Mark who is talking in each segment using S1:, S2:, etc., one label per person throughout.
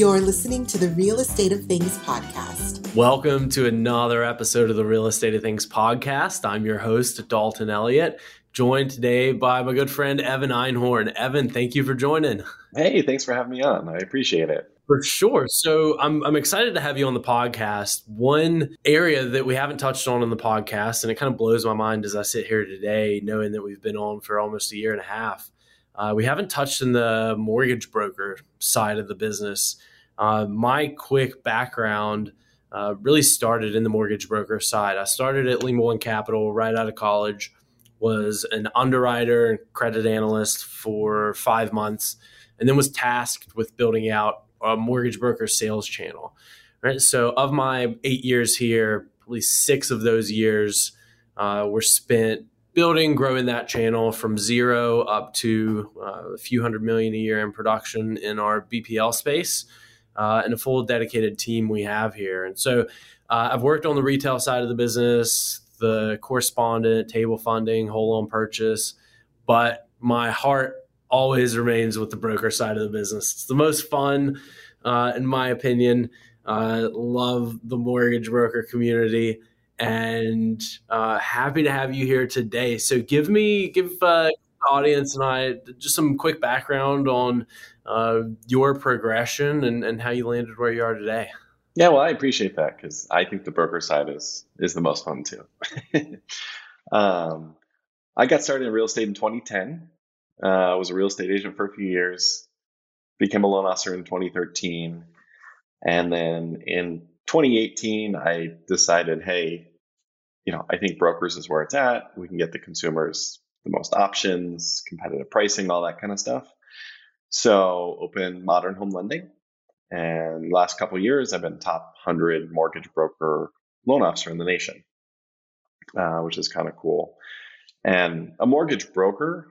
S1: You're listening to the Real Estate of Things podcast.
S2: Welcome to another episode of the Real Estate of Things podcast. I'm your host, Dalton Elliott, joined today by my good friend, Evan Einhorn. Evan, thank you for joining.
S3: Hey, thanks for having me on. I appreciate it.
S2: For sure. So I'm, I'm excited to have you on the podcast. One area that we haven't touched on in the podcast, and it kind of blows my mind as I sit here today, knowing that we've been on for almost a year and a half, uh, we haven't touched in the mortgage broker side of the business. Uh, my quick background uh, really started in the mortgage broker side. I started at Lima One Capital right out of college, was an underwriter and credit analyst for five months, and then was tasked with building out a mortgage broker sales channel. Right. So, of my eight years here, least six of those years uh, were spent building, growing that channel from zero up to uh, a few hundred million a year in production in our BPL space uh, and a full dedicated team we have here. And so uh, I've worked on the retail side of the business, the correspondent, table funding, whole loan purchase, but my heart always remains with the broker side of the business. It's the most fun, uh, in my opinion. Uh, love the mortgage broker community and uh, happy to have you here today. So, give me, give uh, the audience and I just some quick background on uh, your progression and, and how you landed where you are today.
S3: Yeah, well, I appreciate that because I think the broker side is is the most fun too. um, I got started in real estate in 2010. Uh, I was a real estate agent for a few years. Became a loan officer in 2013, and then in 2018, I decided, hey, you know, I think brokers is where it's at. We can get the consumers the most options, competitive pricing, all that kind of stuff. So open modern home lending. And last couple years, I've been top 100 mortgage broker loan officer in the nation, uh, which is kind of cool. And a mortgage broker,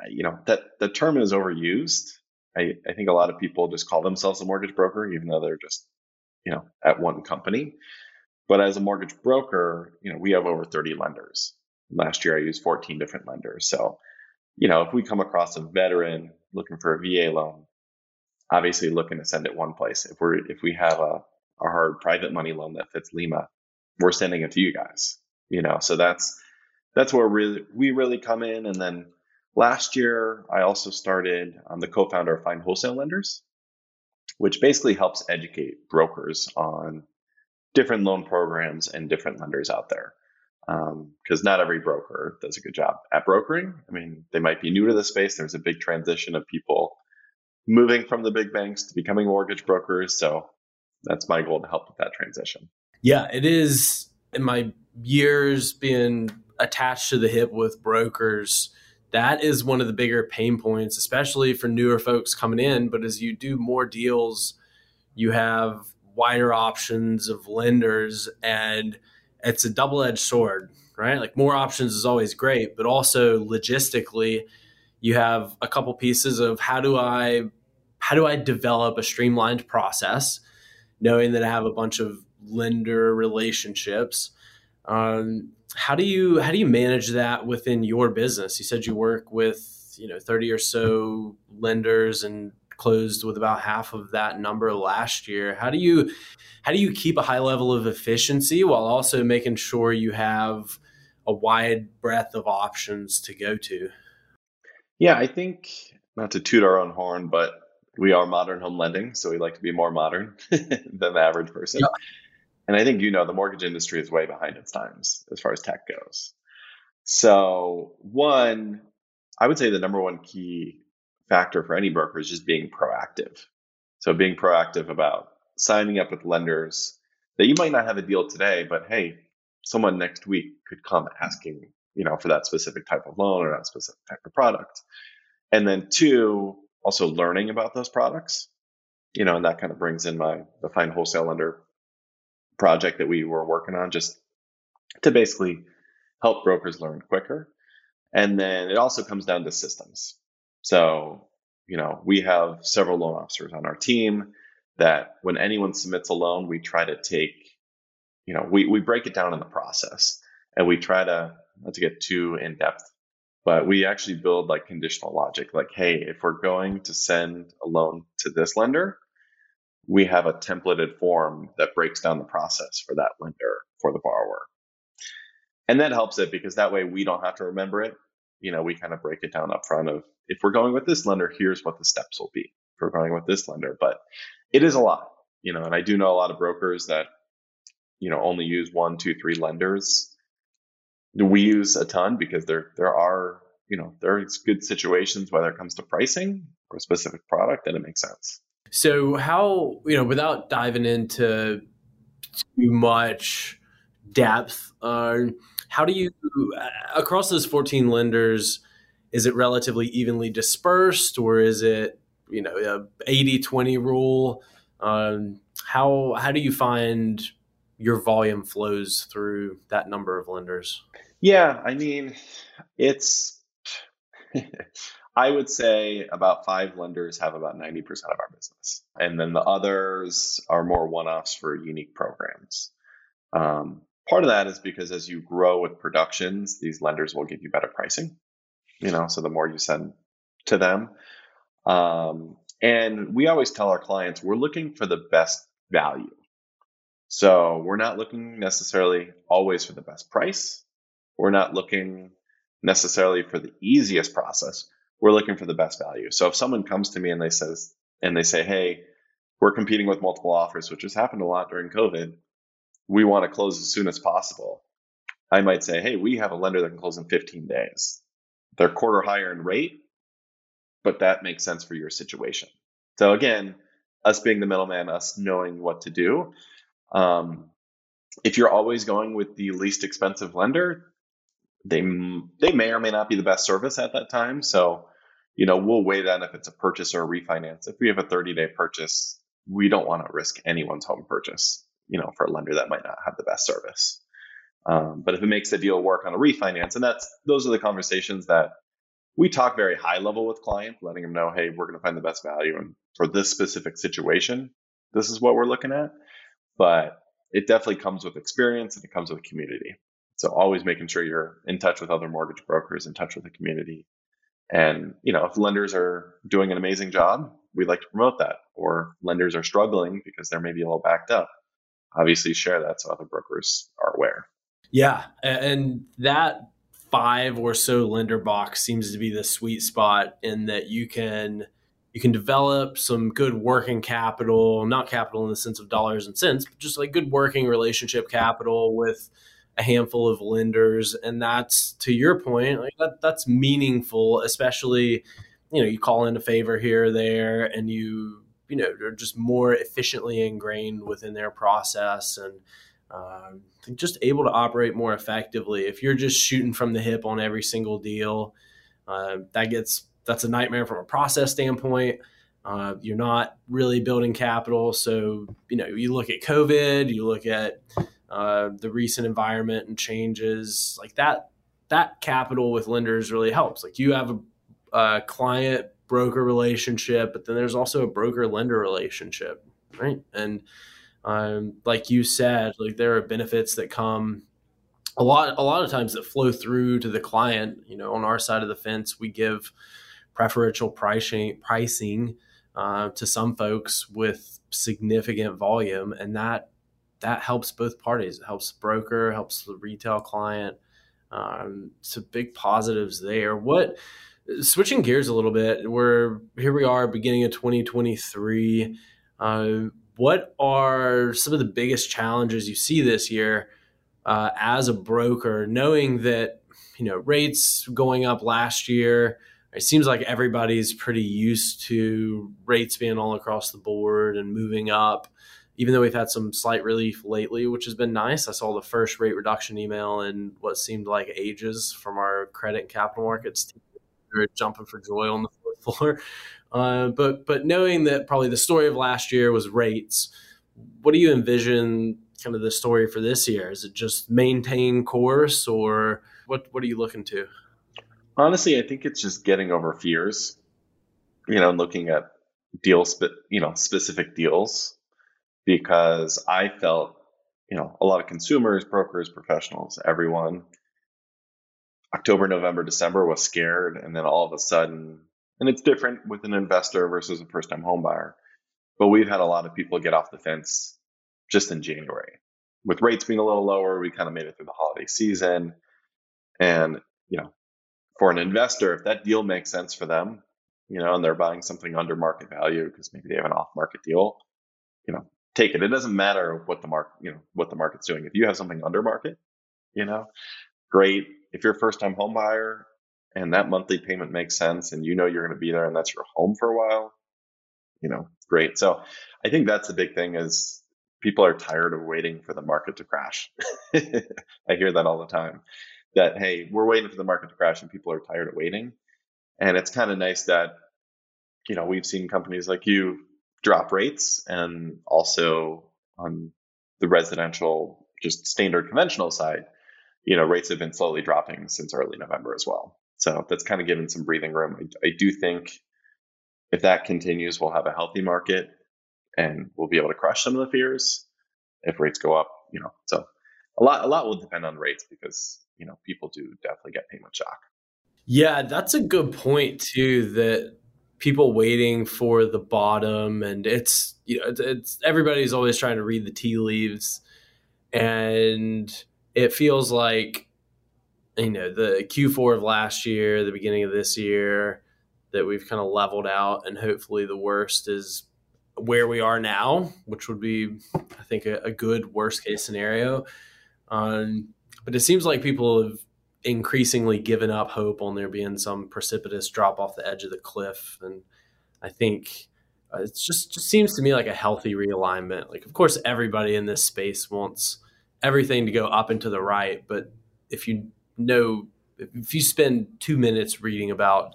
S3: uh, you know, that the term is overused. I, I think a lot of people just call themselves a mortgage broker, even though they're just, you know, at one company. But as a mortgage broker, you know, we have over 30 lenders. Last year, I used 14 different lenders. So, you know, if we come across a veteran looking for a VA loan, obviously looking to send it one place. If we're if we have a, a hard private money loan that fits Lima, we're sending it to you guys. You know, so that's that's where really we really come in. And then last year, I also started. I'm the co-founder of Find Wholesale Lenders, which basically helps educate brokers on different loan programs and different lenders out there. Because um, not every broker does a good job at brokering. I mean, they might be new to the space. There's a big transition of people moving from the big banks to becoming mortgage brokers. So that's my goal to help with that transition.
S2: Yeah, it is. In my years being attached to the hip with brokers, that is one of the bigger pain points, especially for newer folks coming in. But as you do more deals, you have wider options of lenders and it's a double-edged sword right? Like more options is always great but also logistically you have a couple pieces of how do i how do i develop a streamlined process knowing that i have a bunch of lender relationships. Um, how do you how do you manage that within your business? You said you work with you know 30 or so lenders and closed with about half of that number last year. How do you how do you keep a high level of efficiency while also making sure you have a wide breadth of options to go to?
S3: Yeah, I think not to toot our own horn, but we are modern home lending, so we like to be more modern than the average person. Yeah. And I think you know the mortgage industry is way behind its times as far as tech goes. So, one, I would say the number one key factor for any broker is just being proactive. So being proactive about signing up with lenders that you might not have a deal today, but hey, someone next week could come asking, you know, for that specific type of loan or that specific type of product. And then two, also learning about those products, you know, and that kind of brings in my the Find Wholesale Lender project that we were working on just to basically help brokers learn quicker. And then it also comes down to systems. So, you know, we have several loan officers on our team that when anyone submits a loan, we try to take, you know, we, we break it down in the process and we try to, not to get too in depth, but we actually build like conditional logic. Like, hey, if we're going to send a loan to this lender, we have a templated form that breaks down the process for that lender for the borrower. And that helps it because that way we don't have to remember it. You know, we kind of break it down up front of if we're going with this lender, here's what the steps will be. If we're going with this lender, but it is a lot, you know, and I do know a lot of brokers that, you know, only use one, two, three lenders. We use a ton because there there are, you know, there's good situations whether it comes to pricing or a specific product, and it makes sense.
S2: So how you know without diving into too much depth, uh, how do you uh, across those 14 lenders? Is it relatively evenly dispersed, or is it you know a 80-20 rule? Um, how how do you find your volume flows through that number of lenders?
S3: Yeah, I mean, it's I would say about five lenders have about 90% of our business. And then the others are more one offs for unique programs. Um, part of that is because as you grow with productions, these lenders will give you better pricing, you know, so the more you send to them. Um, and we always tell our clients we're looking for the best value. So we're not looking necessarily always for the best price. We're not looking necessarily for the easiest process we're looking for the best value. So if someone comes to me and they says and they say, "Hey, we're competing with multiple offers," which has happened a lot during COVID, we want to close as soon as possible. I might say, "Hey, we have a lender that can close in 15 days. They're quarter higher in rate, but that makes sense for your situation." So again, us being the middleman, us knowing what to do. Um, if you're always going with the least expensive lender, they they may or may not be the best service at that time. So you know, we'll weigh that if it's a purchase or a refinance. If we have a 30 day purchase, we don't want to risk anyone's home purchase, you know, for a lender that might not have the best service. Um, but if it makes the deal work on a refinance, and that's those are the conversations that we talk very high level with clients, letting them know, hey, we're going to find the best value, and for this specific situation, this is what we're looking at. But it definitely comes with experience and it comes with community. So always making sure you're in touch with other mortgage brokers, in touch with the community, and, you know, if lenders are doing an amazing job, we like to promote that. Or lenders are struggling because they're maybe a little backed up. Obviously, share that so other brokers are aware.
S2: Yeah. And that five or so lender box seems to be the sweet spot in that you can you can develop some good working capital, not capital in the sense of dollars and cents, but just like good working relationship capital with a handful of lenders and that's to your point like that that's meaningful especially you know you call in a favor here or there and you you know they're just more efficiently ingrained within their process and uh, just able to operate more effectively. If you're just shooting from the hip on every single deal uh, that gets that's a nightmare from a process standpoint. Uh, you're not really building capital. So you know you look at covid you look at uh, the recent environment and changes like that that capital with lenders really helps. Like you have a, a client broker relationship but then there's also a broker lender relationship right and um, like you said like there are benefits that come a lot a lot of times that flow through to the client you know on our side of the fence we give preferential pricing pricing uh, to some folks with significant volume and that that helps both parties. It helps the broker, helps the retail client. Um, so big positives there. What switching gears a little bit, we're here we are beginning of 2023. Uh, what are some of the biggest challenges you see this year uh, as a broker, knowing that you know rates going up last year? It seems like everybody's pretty used to rates being all across the board and moving up even though we've had some slight relief lately, which has been nice. I saw the first rate reduction email in what seemed like ages from our credit and capital markets. Jumping for joy on the fourth floor. Uh, but but knowing that probably the story of last year was rates, what do you envision kind of the story for this year? Is it just maintain course, or what? What are you looking to?
S3: Honestly, I think it's just getting over fears. You know, and looking at deals, but you know, specific deals because I felt, you know, a lot of consumers, brokers, professionals, everyone, October, November, December was scared. And then all of a sudden, and it's different with an investor versus a first time home buyer. but we've had a lot of people get off the fence just in January. With rates being a little lower, we kind of made it through the holiday season. And, you know, for an investor, if that deal makes sense for them, you know, and they're buying something under market value because maybe they have an off market deal, you know, take it. It doesn't matter what the market, you know, what the market's doing. If you have something under market, you know, great. If you're a first time home buyer and that monthly payment makes sense and you know you're going to be there and that's your home for a while, you know, great. So I think that's the big thing is people are tired of waiting for the market to crash. I hear that all the time that, hey, we're waiting for the market to crash and people are tired of waiting. And it's kind of nice that, you know, we've seen companies like you drop rates and also on the residential, just standard conventional side, you know, rates have been slowly dropping since early November as well. So that's kind of given some breathing room. I, I do think if that continues, we'll have a healthy market and we'll be able to crush some of the fears if rates go up, you know. So a lot a lot will depend on rates because, you know, people do definitely get payment shock.
S2: Yeah, that's a good point too that people waiting for the bottom and it's you know it's, it's everybody's always trying to read the tea leaves and it feels like you know the Q4 of last year, the beginning of this year that we've kind of leveled out and hopefully the worst is where we are now, which would be I think a, a good worst case scenario. Um, but it seems like people have increasingly given up hope on there being some precipitous drop off the edge of the cliff and i think uh, it just just seems to me like a healthy realignment like of course everybody in this space wants everything to go up and to the right but if you know if you spend two minutes reading about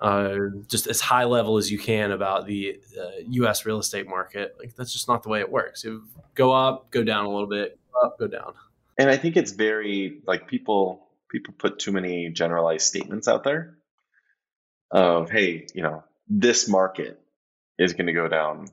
S2: uh, just as high level as you can about the uh, U.S. real estate market. Like that's just not the way it works. You go up, go down a little bit, go up, go down.
S3: And I think it's very like people people put too many generalized statements out there of, hey, you know, this market is going to go down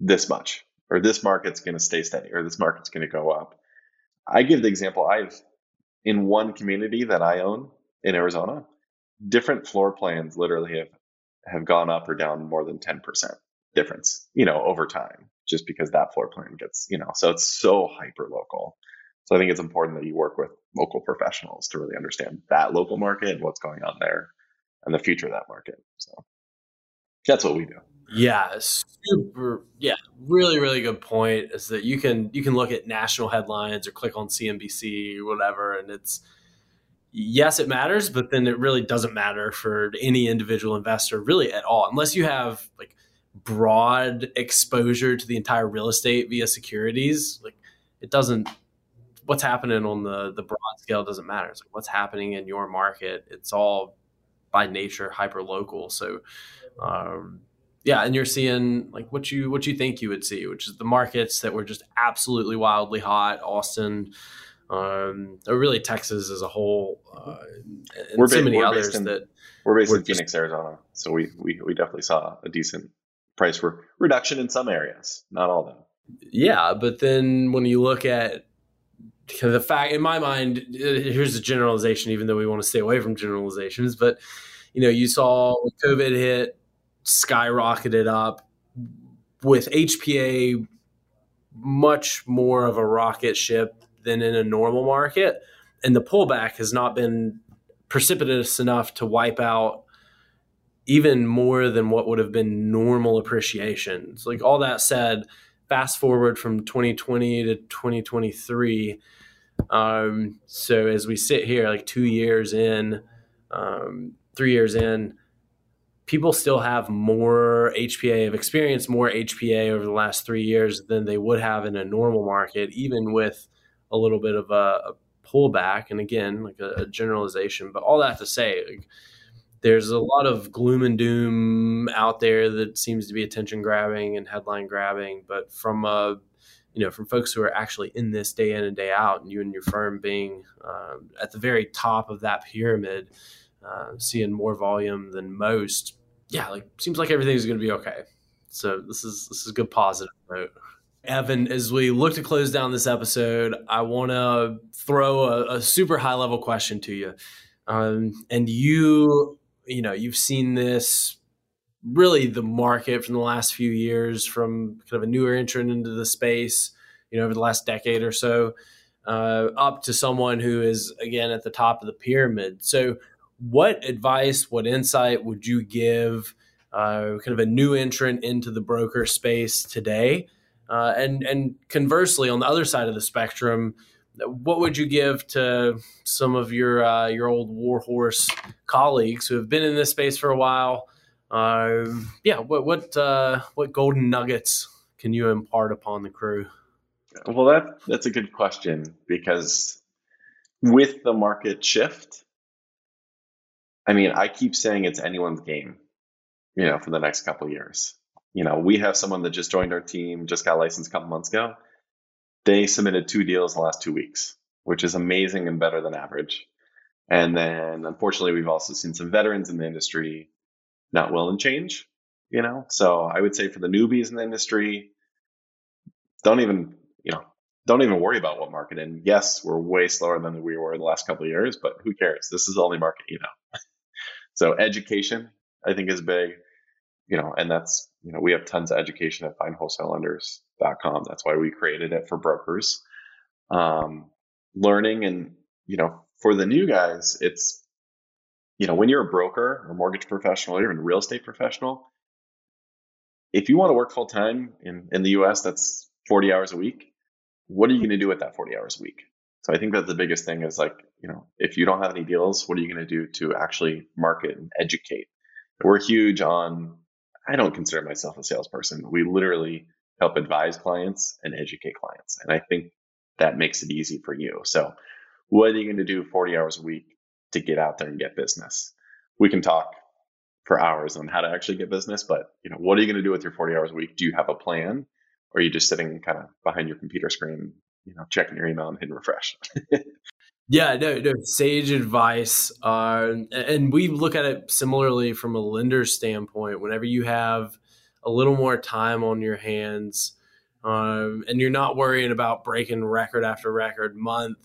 S3: this much, or this market's going to stay steady, or this market's going to go up. I give the example I've in one community that I own in Arizona, different floor plans literally have have gone up or down more than 10% difference, you know, over time, just because that floor plan gets, you know, so it's so hyper local. So I think it's important that you work with local professionals to really understand that local market and what's going on there and the future of that market. So that's what we do.
S2: Yeah, super. Yeah, really, really good point. Is that you can you can look at national headlines or click on CNBC or whatever, and it's yes, it matters, but then it really doesn't matter for any individual investor really at all, unless you have like broad exposure to the entire real estate via securities. Like it doesn't what's happening on the the broad scale doesn't matter. It's like what's happening in your market. It's all by nature hyper local. So, um, yeah, and you're seeing like what you what you think you would see, which is the markets that were just absolutely wildly hot, Austin. Um, or really Texas as a whole, uh, and we're so many others
S3: in,
S2: that
S3: we're based in Phoenix, just, Arizona. So we, we we definitely saw a decent price re- reduction in some areas, not all of them.
S2: Yeah, but then when you look at the fact in my mind here's a generalization even though we want to stay away from generalizations but you know you saw covid hit skyrocketed up with hpa much more of a rocket ship than in a normal market and the pullback has not been precipitous enough to wipe out even more than what would have been normal appreciation. It's like all that said, fast forward from 2020 to 2023. Um, so as we sit here, like two years in, um, three years in, people still have more HPA, have experienced more HPA over the last three years than they would have in a normal market, even with a little bit of a, a pullback. And again, like a, a, generalization, but all that to say, like, there's a lot of gloom and doom out there that seems to be attention grabbing and headline grabbing. But from a you know, from folks who are actually in this day in and day out, and you and your firm being um, at the very top of that pyramid, uh, seeing more volume than most, yeah, like seems like everything's going to be okay. So this is this is a good positive note. Evan, as we look to close down this episode, I want to throw a, a, super high level question to you. Um, and you you know, you've seen this really the market from the last few years, from kind of a newer entrant into the space, you know, over the last decade or so, uh, up to someone who is again at the top of the pyramid. So, what advice, what insight would you give? Uh, kind of a new entrant into the broker space today, uh, and and conversely, on the other side of the spectrum, what would you give to some of your uh, your old warhorse colleagues who have been in this space for a while? Uh, yeah, what what uh, what golden nuggets can you impart upon the crew?
S3: Well, that that's a good question because with the market shift, I mean, I keep saying it's anyone's game, you know, for the next couple years. You know, we have someone that just joined our team, just got licensed a couple months ago. They submitted two deals in the last two weeks, which is amazing and better than average. And then unfortunately, we've also seen some veterans in the industry not willing to change, you know? So I would say for the newbies in the industry, don't even, you know, don't even worry about what market. And yes, we're way slower than we were the last couple of years, but who cares? This is the only market you know. so education, I think, is big, you know, and that's, you know, we have tons of education at findwholesalelenders.com. That's why we created it for brokers. Um, learning and, you know, for the new guys, it's, you know, when you're a broker or mortgage professional or even real estate professional, if you want to work full time in, in the US, that's 40 hours a week what are you going to do with that 40 hours a week? So I think that the biggest thing is like, you know, if you don't have any deals, what are you going to do to actually market and educate? We're huge on, I don't consider myself a salesperson. We literally help advise clients and educate clients. And I think that makes it easy for you. So what are you going to do 40 hours a week to get out there and get business? We can talk for hours on how to actually get business, but you know, what are you going to do with your 40 hours a week? Do you have a plan? or are you just sitting kind of behind your computer screen, you know, checking your email and hitting refresh?
S2: yeah, no, no, sage advice. Uh, and we look at it similarly from a lender standpoint. Whenever you have a little more time on your hands, um, and you're not worrying about breaking record after record month,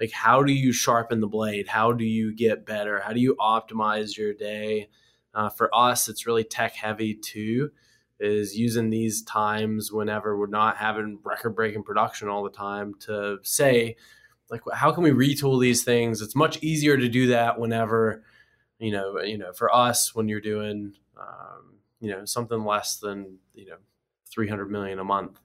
S2: like how do you sharpen the blade? How do you get better? How do you optimize your day? Uh, for us, it's really tech heavy too is using these times whenever we're not having record breaking production all the time to say like how can we retool these things it's much easier to do that whenever you know you know for us when you're doing um, you know something less than you know 300 million a month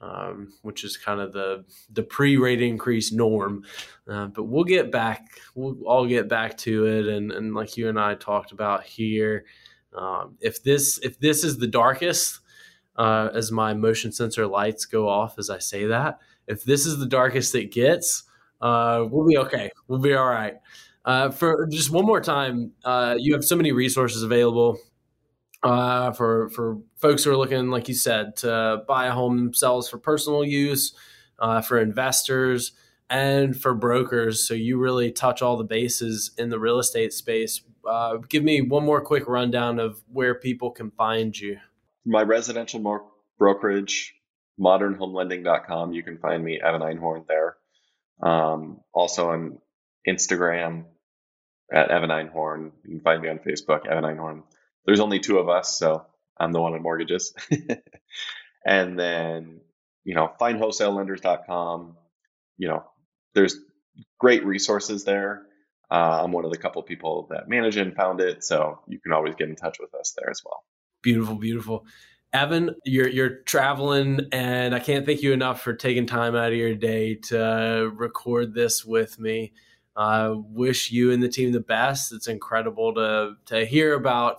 S2: um, which is kind of the the pre-rate increase norm. Uh, but we'll get back. We'll all get back to it, and and like you and I talked about here, um, if this if this is the darkest, uh, as my motion sensor lights go off as I say that, if this is the darkest it gets, uh, we'll be okay. We'll be all right. Uh, for just one more time, uh, you have so many resources available uh, for for folks who are looking, like you said, to buy a home themselves for personal use, uh, for investors, and for brokers. So you really touch all the bases in the real estate space uh, give me one more quick rundown of where people can find you.
S3: My residential brokerage, modernhomelending.com. You can find me, Evan Einhorn, there. Um, also on Instagram at Evan Einhorn. You can find me on Facebook, Evan Einhorn. There's only two of us, so I'm the one on mortgages. and then, you know, findwholesalelenders.com. You know, there's great resources there. Uh, I'm one of the couple people that manage and found it, so you can always get in touch with us there as well.
S2: Beautiful, beautiful. Evan, you're you're traveling, and I can't thank you enough for taking time out of your day to record this with me. I uh, wish you and the team the best. It's incredible to to hear about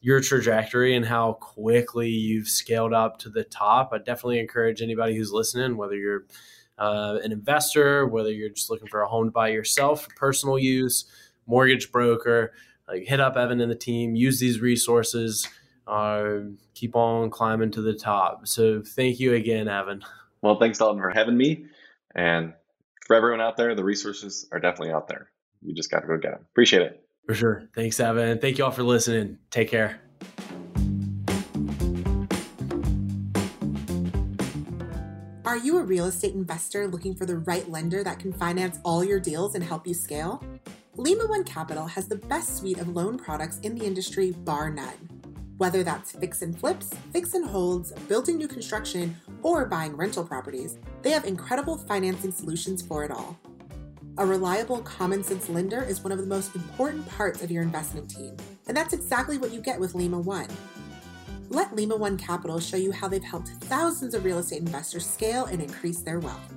S2: your trajectory and how quickly you've scaled up to the top. I definitely encourage anybody who's listening, whether you're uh, an investor, whether you're just looking for a home to buy yourself for personal use, mortgage broker, like hit up Evan and the team, use these resources, uh, keep on climbing to the top. So thank you again, Evan.
S3: Well, thanks, Dalton, for having me. And for everyone out there, the resources are definitely out there. You just got to go get them. Appreciate it.
S2: For sure. Thanks, Evan. Thank you all for listening. Take care.
S1: Are you a real estate investor looking for the right lender that can finance all your deals and help you scale? Lima One Capital has the best suite of loan products in the industry, bar none. Whether that's fix and flips, fix and holds, building new construction, or buying rental properties, they have incredible financing solutions for it all. A reliable, common sense lender is one of the most important parts of your investment team, and that's exactly what you get with Lima One. Let Lima One Capital show you how they've helped thousands of real estate investors scale and increase their wealth.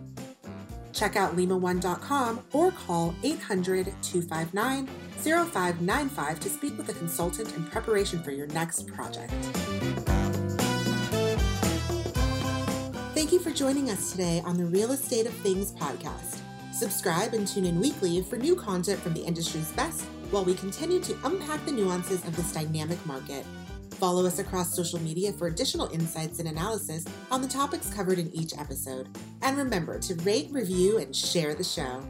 S1: Check out lima1.com or call 800 259 0595 to speak with a consultant in preparation for your next project. Thank you for joining us today on the Real Estate of Things podcast. Subscribe and tune in weekly for new content from the industry's best while we continue to unpack the nuances of this dynamic market. Follow us across social media for additional insights and analysis on the topics covered in each episode. And remember to rate, review, and share the show.